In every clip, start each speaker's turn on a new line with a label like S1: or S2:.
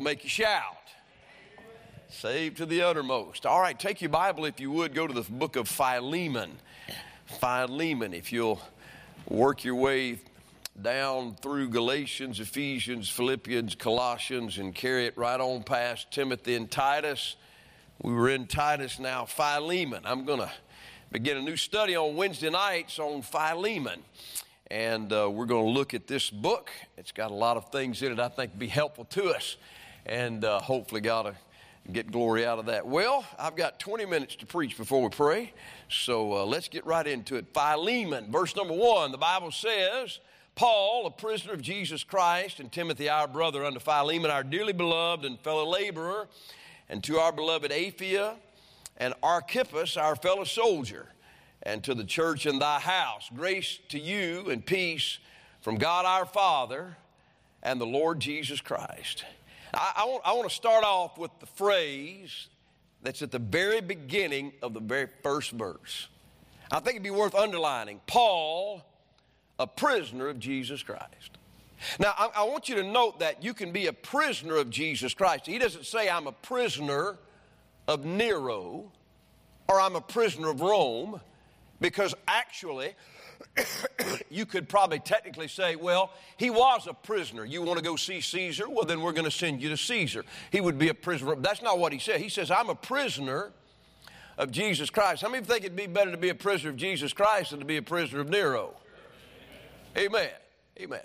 S1: That ought to make you shout. Saved to the uttermost. All right, take your Bible if you would. Go to the book of Philemon. Philemon, if you'll work your way down through Galatians, Ephesians, Philippians, Colossians, and carry it right on past Timothy and Titus. We were in Titus now, Philemon. I'm going to begin a new study on Wednesday nights on Philemon. And uh, we're going to look at this book. It's got a lot of things in it I think be helpful to us. And uh, hopefully, God will get glory out of that. Well, I've got 20 minutes to preach before we pray. So uh, let's get right into it. Philemon, verse number one, the Bible says, Paul, a prisoner of Jesus Christ, and Timothy, our brother, unto Philemon, our dearly beloved and fellow laborer, and to our beloved Apphia and Archippus, our fellow soldier and to the church in thy house. Grace to you and peace from God our Father and the Lord Jesus Christ. I, I, want, I want to start off with the phrase that's at the very beginning of the very first verse. I think it'd be worth underlining. Paul, a prisoner of Jesus Christ. Now, I, I, want you to note that you can be a prisoner of Jesus Christ. He doesn't say, I'm a prisoner of Nero or I'm a prisoner of Rome. Because actually, you could probably technically say, well, he was a prisoner. You want to go see Caesar? Well, then we're going to send you to Caesar. He would be a prisoner. That's not what he said. He says, I'm a prisoner of Jesus Christ. How many think it'd be better to be a prisoner of Jesus Christ than to be a prisoner of Nero? Amen. Amen.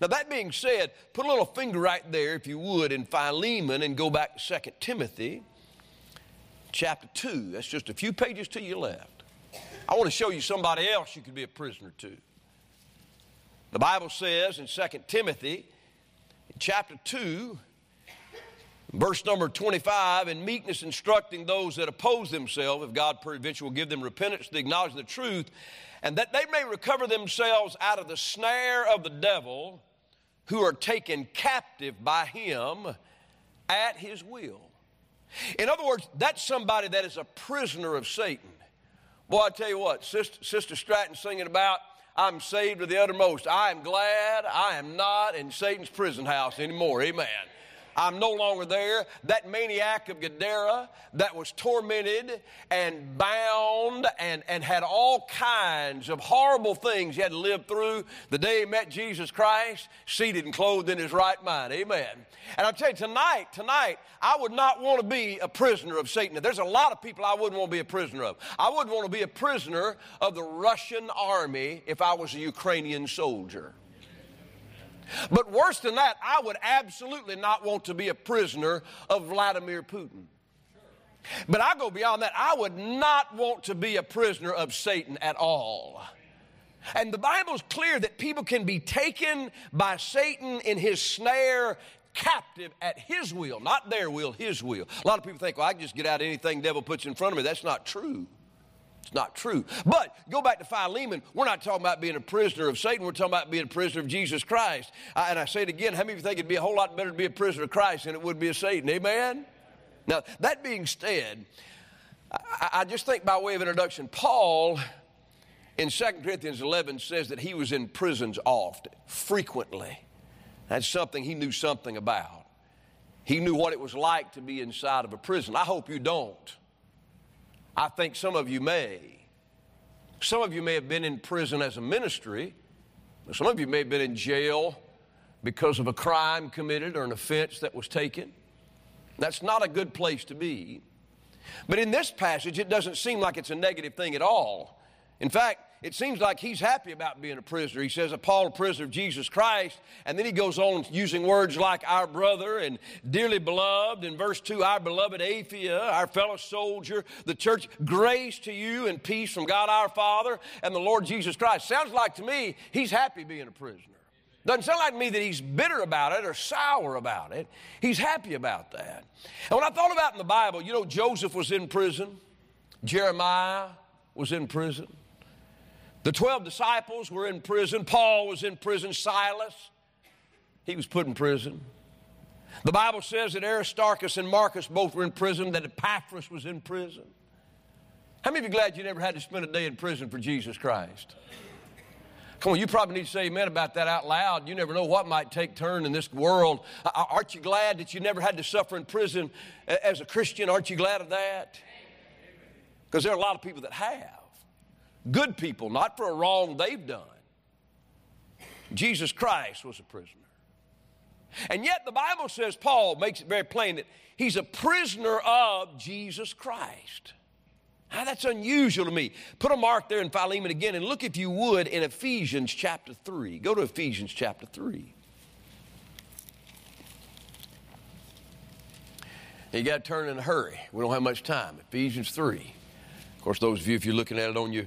S1: Now, that being said, put a little finger right there, if you would, in Philemon and go back to 2 Timothy chapter 2. That's just a few pages to your left. I want to show you somebody else you could be a prisoner to. The Bible says in 2 Timothy, chapter 2, verse number 25, in meekness instructing those that oppose themselves, if God peradventure will give them repentance, to acknowledge the truth, and that they may recover themselves out of the snare of the devil, who are taken captive by him at his will. In other words, that's somebody that is a prisoner of Satan. Boy, I tell you what, Sister, Sister Stratton singing about, I'm saved to the uttermost. I am glad I am not in Satan's prison house anymore. Amen. I'm no longer there. That maniac of Gadara that was tormented and bound and, and had all kinds of horrible things he had to live through the day he met Jesus Christ, seated and clothed in his right mind. Amen. And I'll tell you, tonight, tonight, I would not want to be a prisoner of Satan. There's a lot of people I wouldn't want to be a prisoner of. I wouldn't want to be a prisoner of the Russian army if I was a Ukrainian soldier. But worse than that, I would absolutely not want to be a prisoner of Vladimir Putin. But I go beyond that. I would not want to be a prisoner of Satan at all. And the Bible's clear that people can be taken by Satan in his snare captive at his will, not their will, his will. A lot of people think, well, I can just get out anything the devil puts in front of me. That's not true. It's not true. But go back to Philemon. We're not talking about being a prisoner of Satan. We're talking about being a prisoner of Jesus Christ. I, and I say it again. How many of you think it'd be a whole lot better to be a prisoner of Christ than it would be of Satan? Amen? Now, that being said, I, I just think by way of introduction, Paul in 2 Corinthians 11 says that he was in prisons often, frequently. That's something he knew something about. He knew what it was like to be inside of a prison. I hope you don't. I think some of you may. Some of you may have been in prison as a ministry. Some of you may have been in jail because of a crime committed or an offense that was taken. That's not a good place to be. But in this passage, it doesn't seem like it's a negative thing at all. In fact, it seems like he's happy about being a prisoner. He says, Paul, a prisoner of Jesus Christ. And then he goes on using words like our brother and dearly beloved. In verse 2, our beloved Apphia, our fellow soldier, the church, grace to you and peace from God our Father and the Lord Jesus Christ. Sounds like to me he's happy being a prisoner. Doesn't sound like to me that he's bitter about it or sour about it. He's happy about that. And when I thought about in the Bible, you know, Joseph was in prison, Jeremiah was in prison. The 12 disciples were in prison. Paul was in prison. Silas, he was put in prison. The Bible says that Aristarchus and Marcus both were in prison, that Epaphras was in prison. How many of you glad you never had to spend a day in prison for Jesus Christ? Come on, you probably need to say amen about that out loud. You never know what might take turn in this world. Aren't you glad that you never had to suffer in prison as a Christian? Aren't you glad of that? Because there are a lot of people that have. Good people, not for a wrong they've done. Jesus Christ was a prisoner. And yet the Bible says, Paul makes it very plain that he's a prisoner of Jesus Christ. Now, that's unusual to me. Put a mark there in Philemon again and look, if you would, in Ephesians chapter 3. Go to Ephesians chapter 3. You got to turn in a hurry. We don't have much time. Ephesians 3. Of course, those of you, if you're looking at it on your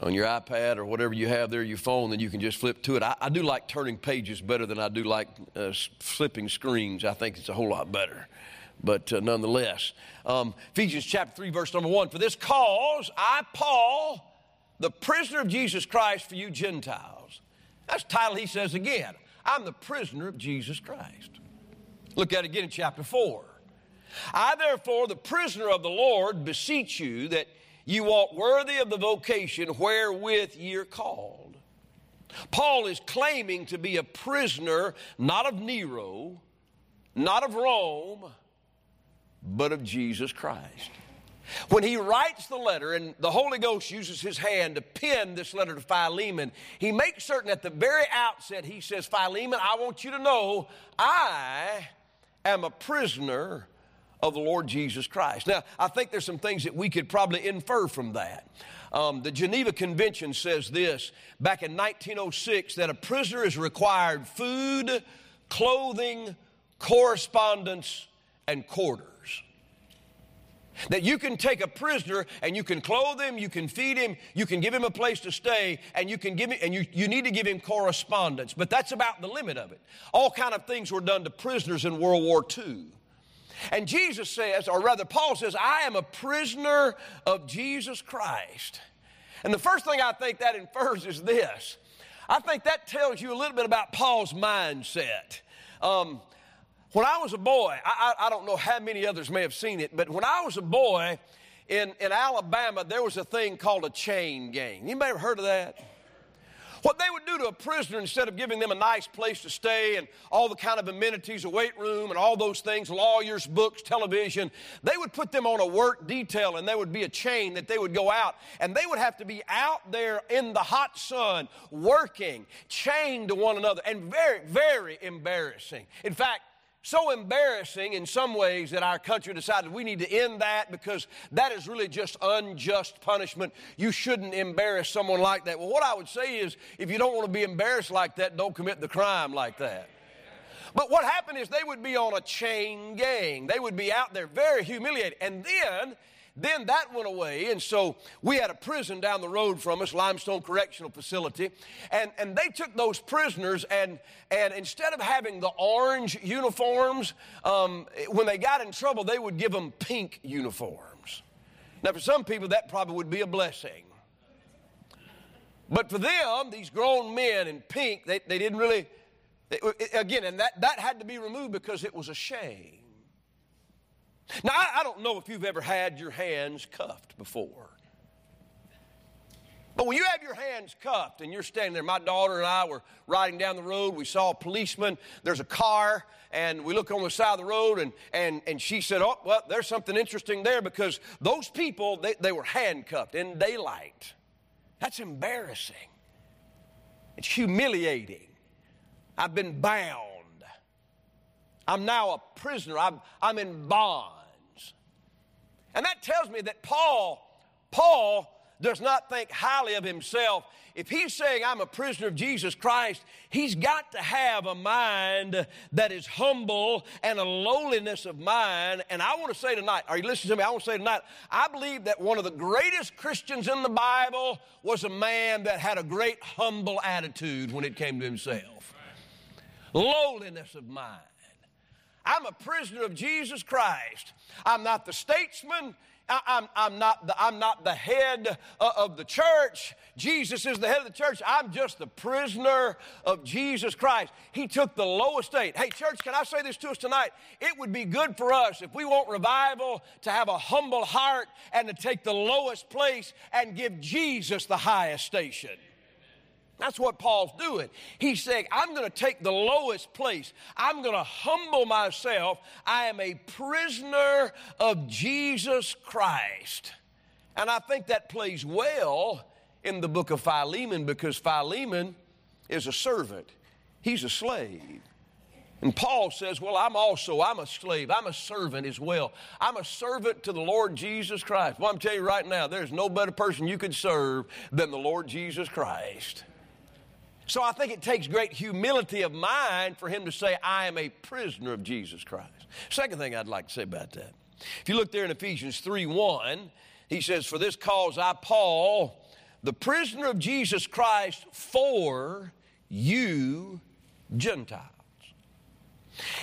S1: on your iPad or whatever you have there, your phone, then you can just flip to it. I, I do like turning pages better than I do like uh, flipping screens. I think it's a whole lot better but uh, nonetheless. Um, Ephesians chapter 3, verse number 1 For this cause I, Paul, the prisoner of Jesus Christ for you Gentiles. That's the title he says again. I'm the prisoner of Jesus Christ. Look at it again in chapter 4. I, therefore, the prisoner of the Lord, beseech you that you walk worthy of the vocation wherewith you're called. Paul is claiming to be a prisoner, not of Nero, not of Rome, but of Jesus Christ. When he writes the letter, and the Holy Ghost uses his hand to pen this letter to Philemon, he makes certain at the very outset, he says, Philemon, I want you to know I am a prisoner of the Lord Jesus Christ. Now, I think there's some things that we could probably infer from that. Um, the Geneva Convention says this back in 1906 that a prisoner is required food, clothing, correspondence, and quarters. That you can take a prisoner and you can clothe him, you can feed him, you can give him a place to stay, and you can give him, and you, you need to give him correspondence. But that's about the limit of it. All kind of things were done to prisoners in World War II. And Jesus says, or rather, Paul says, I am a prisoner of Jesus Christ. And the first thing I think that infers is this I think that tells you a little bit about Paul's mindset. Um, when I was a boy, I, I, I, don't know how many others may have seen it, but when I was a boy in, in Alabama, there was a thing called a chain gang. May have heard of that? What they would do to a prisoner instead of giving them a nice place to stay and all the kind of amenities, a weight room and all those things, lawyers, books, television, they would put them on a work detail and there would be a chain that they would go out and they would have to be out there in the hot sun working, chained to one another and very, very embarrassing. In fact, so embarrassing in some ways that our country decided we need to end that because that is really just unjust punishment. You shouldn't embarrass someone like that. Well, what I would say is if you don't want to be embarrassed like that, don't commit the crime like that. But what happened is they would be on a chain gang. They would be out there very humiliated. And then then that went away, and so we had a prison down the road from us, Limestone Correctional Facility, and, and they took those prisoners, and, and instead of having the orange uniforms, um, when they got in trouble, they would give them pink uniforms. Now, for some people, that probably would be a blessing. But for them, these grown men in pink, they, they didn't really, they, again, and that, that had to be removed because it was a shame. Now, I, I don't know if you've ever had your hands cuffed before. But when you have your hands cuffed and you're standing there, my daughter and I were riding down the road. We saw a policeman. There's a car, and we look on the side of the road, and, and, and she said, Oh, well, there's something interesting there because those people, they, they were handcuffed in daylight. That's embarrassing. It's humiliating. I've been bound. I'm now a prisoner. I'm, I'm in bonds. And that tells me that Paul, Paul does not think highly of himself. If he's saying, I'm a prisoner of Jesus Christ, he's got to have a mind that is humble and a lowliness of mind. And I want to say tonight, are you listening to me? I want to say tonight, I believe that one of the greatest Christians in the Bible was a man that had a great humble attitude when it came to himself. Lowliness of mind. I'm a prisoner of Jesus Christ. I'm not the statesman. I'm, I'm, not the, I'm not the head uh, of the church. Jesus is the head of the church. I'm just the prisoner of Jesus Christ. He took the lowest state. Hey, church, can I say this to us tonight? It would be good for us if we want revival to have a humble heart and to take the lowest place and give Jesus the highest station. That's what Paul's doing. He's saying, I'm going to take the lowest place. I'm going to humble myself. I am a prisoner of Jesus Christ. And I think that plays well in the book of Philemon because Philemon is a servant, he's a slave. And Paul says, Well, I'm also, I'm a slave. I'm a servant as well. I'm a servant to the Lord Jesus Christ. Well, I'm telling you right now, there's no better person you could serve than the Lord Jesus Christ. So I think it takes great humility of mind for him to say, I am a prisoner of Jesus Christ. Second thing I'd like to say about that. If you look there in Ephesians 3 1, he says, For this cause I, Paul, the prisoner of Jesus Christ, for you Gentiles.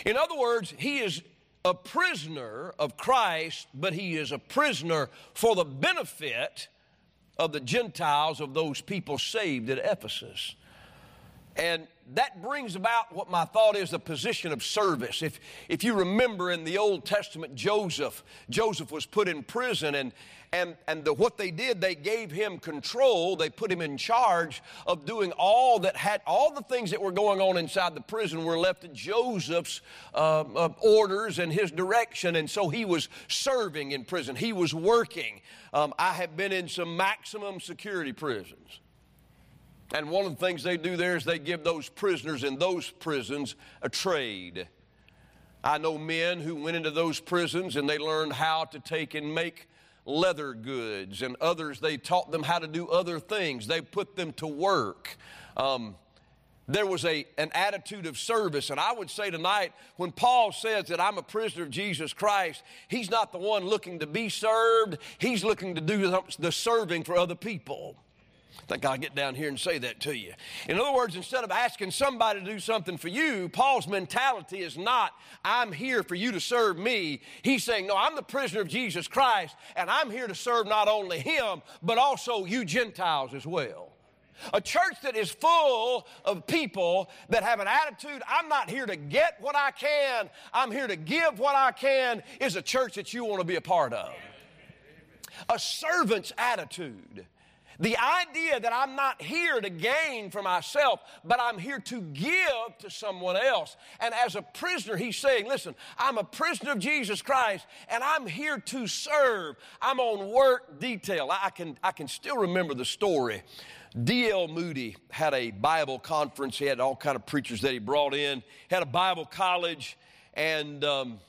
S1: In other words, he is a prisoner of Christ, but he is a prisoner for the benefit of the Gentiles, of those people saved at Ephesus. And that brings about what my thought is a position of service. If, if you remember in the Old Testament, Joseph, Joseph was put in prison, and, and, and the, what they did, they gave him control. They put him in charge of doing all that had, all the things that were going on inside the prison were left to Joseph's uh, uh, orders and his direction. And so he was serving in prison, he was working. Um, I have been in some maximum security prisons. And one of the things they do there is they give those prisoners in those prisons a trade. I know men who went into those prisons and they learned how to take and make leather goods, and others they taught them how to do other things. They put them to work. Um, there was a, an attitude of service. And I would say tonight, when Paul says that I'm a prisoner of Jesus Christ, he's not the one looking to be served, he's looking to do the serving for other people. I think I'll get down here and say that to you. In other words, instead of asking somebody to do something for you, Paul's mentality is not, I'm here for you to serve me. He's saying, No, I'm the prisoner of Jesus Christ, and I'm here to serve not only him, but also you Gentiles as well. A church that is full of people that have an attitude, I'm not here to get what I can, I'm here to give what I can, is a church that you want to be a part of. A servant's attitude the idea that I'm not here to gain for myself, but I'm here to give to someone else. And as a prisoner, he's saying, Listen, I'm a prisoner of Jesus Christ, and I'm here to serve. I'm on work detail. I can, I can still remember the story. D.L. Moody had a Bible conference. He had all kind of preachers that he brought in. He had a Bible college, and um,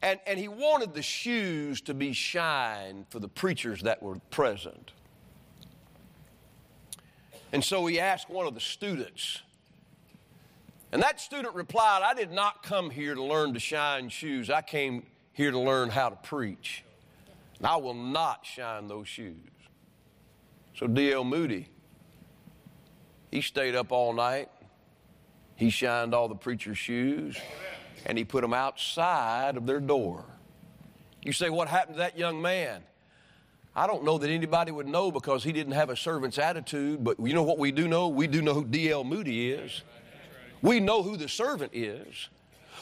S1: and and he wanted the shoes to be shined for the preachers that were present. And so he asked one of the students. And that student replied, I did not come here to learn to shine shoes. I came here to learn how to preach. And I will not shine those shoes. So D.L. Moody, he stayed up all night. He shined all the preacher's shoes and he put them outside of their door. You say, What happened to that young man? I don't know that anybody would know because he didn't have a servant's attitude, but you know what we do know? We do know who D.L. Moody is. We know who the servant is.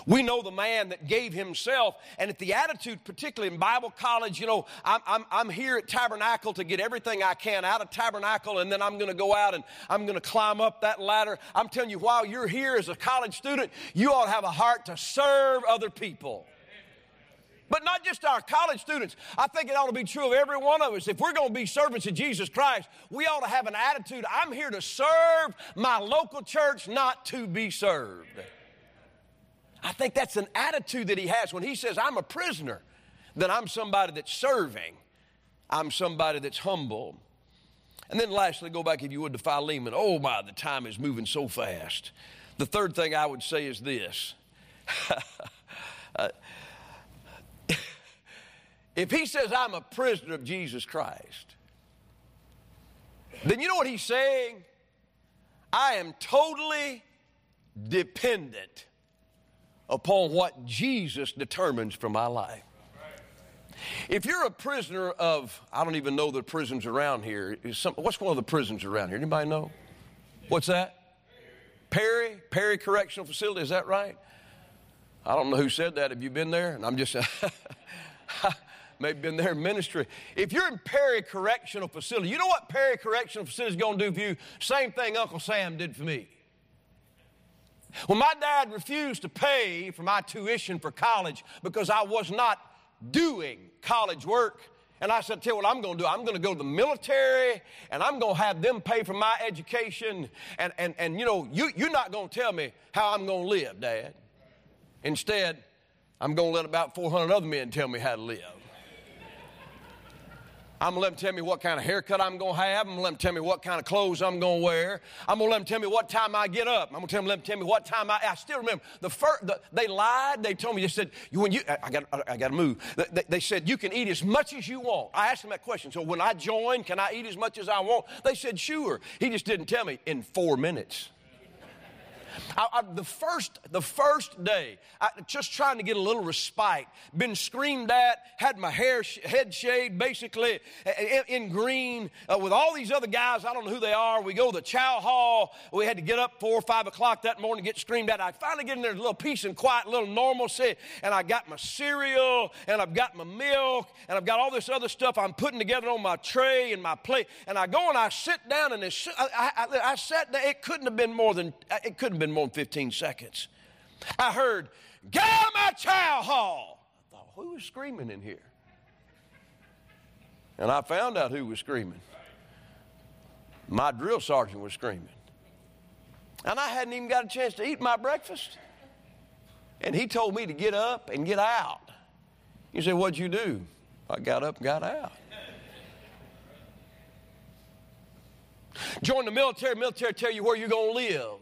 S1: We know the man that gave himself. And if the attitude, particularly in Bible college, you know, I'm, I'm, I'm here at Tabernacle to get everything I can out of Tabernacle, and then I'm going to go out and I'm going to climb up that ladder. I'm telling you, while you're here as a college student, you ought to have a heart to serve other people. But not just our college students. I think it ought to be true of every one of us. If we're going to be servants of Jesus Christ, we ought to have an attitude I'm here to serve my local church, not to be served. I think that's an attitude that he has. When he says, I'm a prisoner, then I'm somebody that's serving, I'm somebody that's humble. And then lastly, go back, if you would, to Philemon. Oh my, the time is moving so fast. The third thing I would say is this. uh, if he says, I'm a prisoner of Jesus Christ, then you know what he's saying? I am totally dependent upon what Jesus determines for my life. If you're a prisoner of, I don't even know the prisons around here. Some, what's one of the prisons around here? Anybody know? What's that? Perry? Perry Correctional Facility, is that right? I don't know who said that. Have you been there? And I'm just, maybe been there in ministry. If you're in Perry Correctional Facility, you know what Perry Correctional Facility is going to do for you? Same thing Uncle Sam did for me. When my dad refused to pay for my tuition for college because I was not doing college work, and I said, Tell you what I'm going to do. I'm going to go to the military and I'm going to have them pay for my education. And, and, and you know, you, you're not going to tell me how I'm going to live, Dad. Instead, I'm going to let about 400 other men tell me how to live. I'm gonna let them tell me what kind of haircut I'm gonna have. I'm gonna let them tell me what kind of clothes I'm gonna wear. I'm gonna let them tell me what time I get up. I'm gonna tell them, let them tell me what time I. I still remember the first. The, they lied. They told me they said when you. I got. I got to move. They, they said you can eat as much as you want. I asked them that question. So when I join, can I eat as much as I want? They said sure. He just didn't tell me in four minutes. I, I, the first, the first day, I, just trying to get a little respite, been screamed at, had my hair, head shaved, basically in, in green, uh, with all these other guys. I don't know who they are. We go to the chow hall. We had to get up four or five o'clock that morning, to get screamed at. I finally get in there, a little peace and quiet, a little normalcy, and I got my cereal, and I've got my milk, and I've got all this other stuff I'm putting together on my tray and my plate. And I go and I sit down, and I, I, I sat there. It couldn't have been more than it couldn't have been more than 15 seconds. I heard, Get out of my chow hall. I thought, who was screaming in here? And I found out who was screaming. My drill sergeant was screaming. And I hadn't even got a chance to eat my breakfast. And he told me to get up and get out. You say, What'd you do? I got up and got out. Join the military, military tell you where you're going to live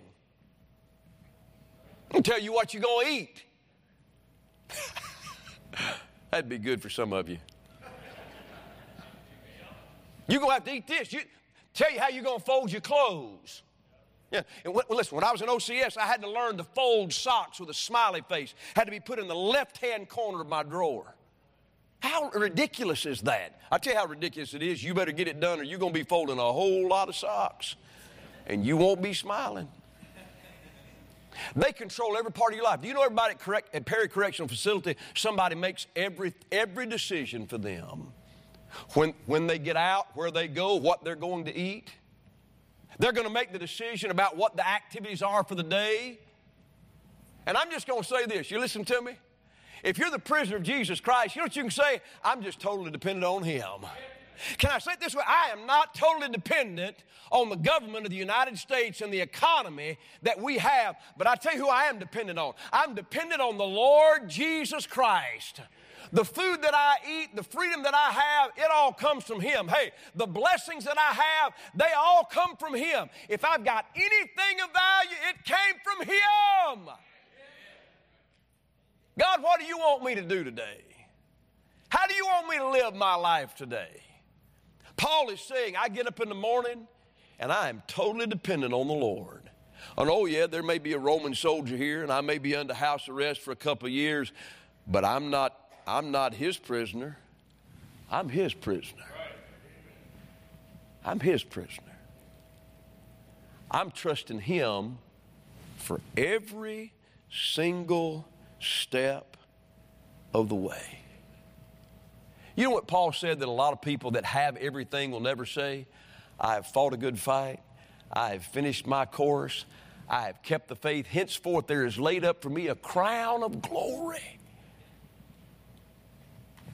S1: and tell you what you're going to eat. That'd be good for some of you. You're going to have to eat this. You, tell you how you're going to fold your clothes. Yeah, and w- listen, when I was in OCS, I had to learn to fold socks with a smiley face. Had to be put in the left-hand corner of my drawer. How ridiculous is that? I tell you how ridiculous it is. You better get it done, or you're going to be folding a whole lot of socks, and you won't be smiling. They control every part of your life. Do you know everybody at, correct, at Perry Correctional Facility, somebody makes every, every decision for them. When, when they get out, where they go, what they're going to eat. They're going to make the decision about what the activities are for the day. And I'm just going to say this. You listen to me? If you're the prisoner of Jesus Christ, you know what you can say? I'm just totally dependent on Him. Can I say it this way? I am not totally dependent on the government of the United States and the economy that we have, but I tell you who I am dependent on. I'm dependent on the Lord Jesus Christ. The food that I eat, the freedom that I have, it all comes from Him. Hey, the blessings that I have, they all come from Him. If I've got anything of value, it came from Him. God, what do you want me to do today? How do you want me to live my life today? Paul is saying, I get up in the morning and I am totally dependent on the Lord. And oh, yeah, there may be a Roman soldier here and I may be under house arrest for a couple of years, but I'm not, I'm not his prisoner. I'm his prisoner. I'm his prisoner. I'm trusting him for every single step of the way. You know what Paul said that a lot of people that have everything will never say? I have fought a good fight. I have finished my course. I have kept the faith. Henceforth, there is laid up for me a crown of glory.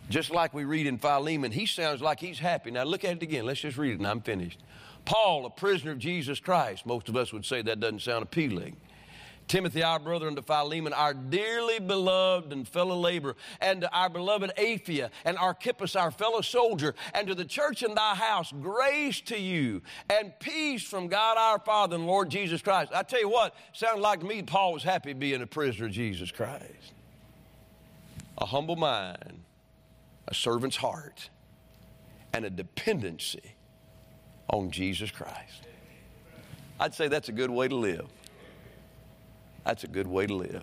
S1: Just like we read in Philemon, he sounds like he's happy. Now look at it again. Let's just read it and I'm finished. Paul, a prisoner of Jesus Christ. Most of us would say that doesn't sound appealing. Timothy, our brother, and to Philemon, our dearly beloved and fellow laborer, and to our beloved Apphia, and Archippus, our fellow soldier, and to the church in thy house, grace to you, and peace from God our Father and Lord Jesus Christ. I tell you what, sounded like to me Paul was happy being a prisoner of Jesus Christ. A humble mind, a servant's heart, and a dependency on Jesus Christ. I'd say that's a good way to live. That's a good way to live.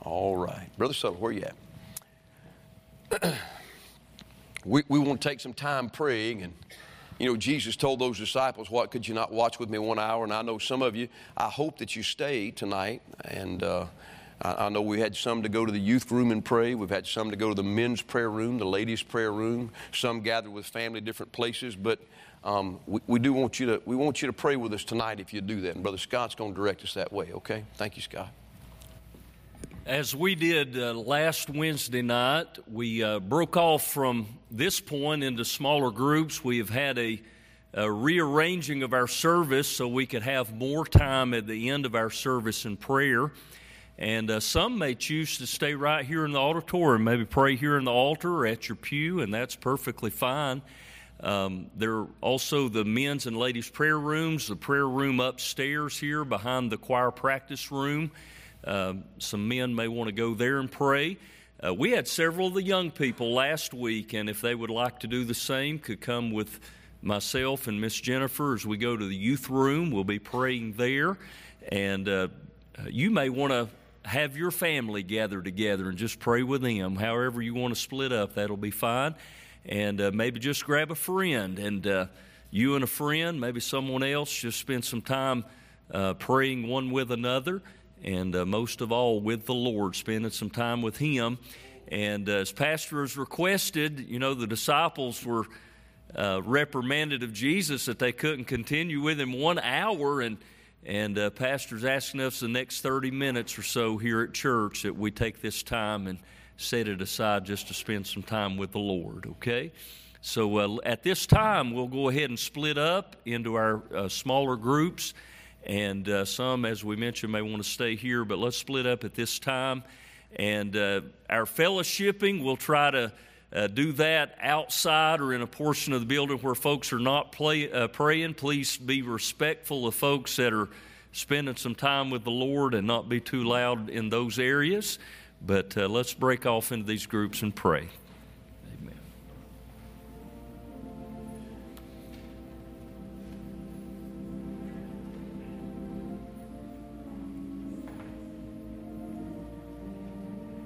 S1: All right. Brother Suttle, where you at? we, we want to take some time praying and you know, Jesus told those disciples, What could you not watch with me one hour? And I know some of you, I hope that you stay tonight and uh, I, I know we had some to go to the youth room and pray. We've had some to go to the men's prayer room, the ladies' prayer room. Some gathered with family, different places. But um, we, we, do want you to we want you to pray with us tonight if you do that. And Brother Scott's going to direct us that way. Okay? Thank you, Scott.
S2: As we did uh, last Wednesday night, we uh, broke off from this point into smaller groups. We have had a, a, rearranging of our service so we could have more time at the end of our service in prayer. And uh, some may choose to stay right here in the auditorium, maybe pray here in the altar or at your pew, and that's perfectly fine. Um, there are also the men's and ladies' prayer rooms, the prayer room upstairs here behind the choir practice room. Uh, some men may want to go there and pray. Uh, we had several of the young people last week, and if they would like to do the same, could come with myself and Miss Jennifer as we go to the youth room. We'll be praying there, and uh, you may want to have your family gather together and just pray with them. However, you want to split up, that'll be fine. And uh, maybe just grab a friend and uh, you and a friend, maybe someone else, just spend some time uh, praying one with another. And uh, most of all, with the Lord, spending some time with Him. And uh, as Pastor has requested, you know, the disciples were uh, reprimanded of Jesus that they couldn't continue with Him one hour. And and Pastor's asking us the next 30 minutes or so here at church that we take this time and set it aside just to spend some time with the Lord, okay? So uh, at this time, we'll go ahead and split up into our uh, smaller groups. And uh, some, as we mentioned, may want to stay here, but let's split up at this time. And uh, our fellowshipping, we'll try to uh, do that outside or in a portion of the building where folks are not play, uh, praying. Please be respectful of folks that are spending some time with the Lord and not be too loud in those areas. But uh, let's break off into these groups and pray.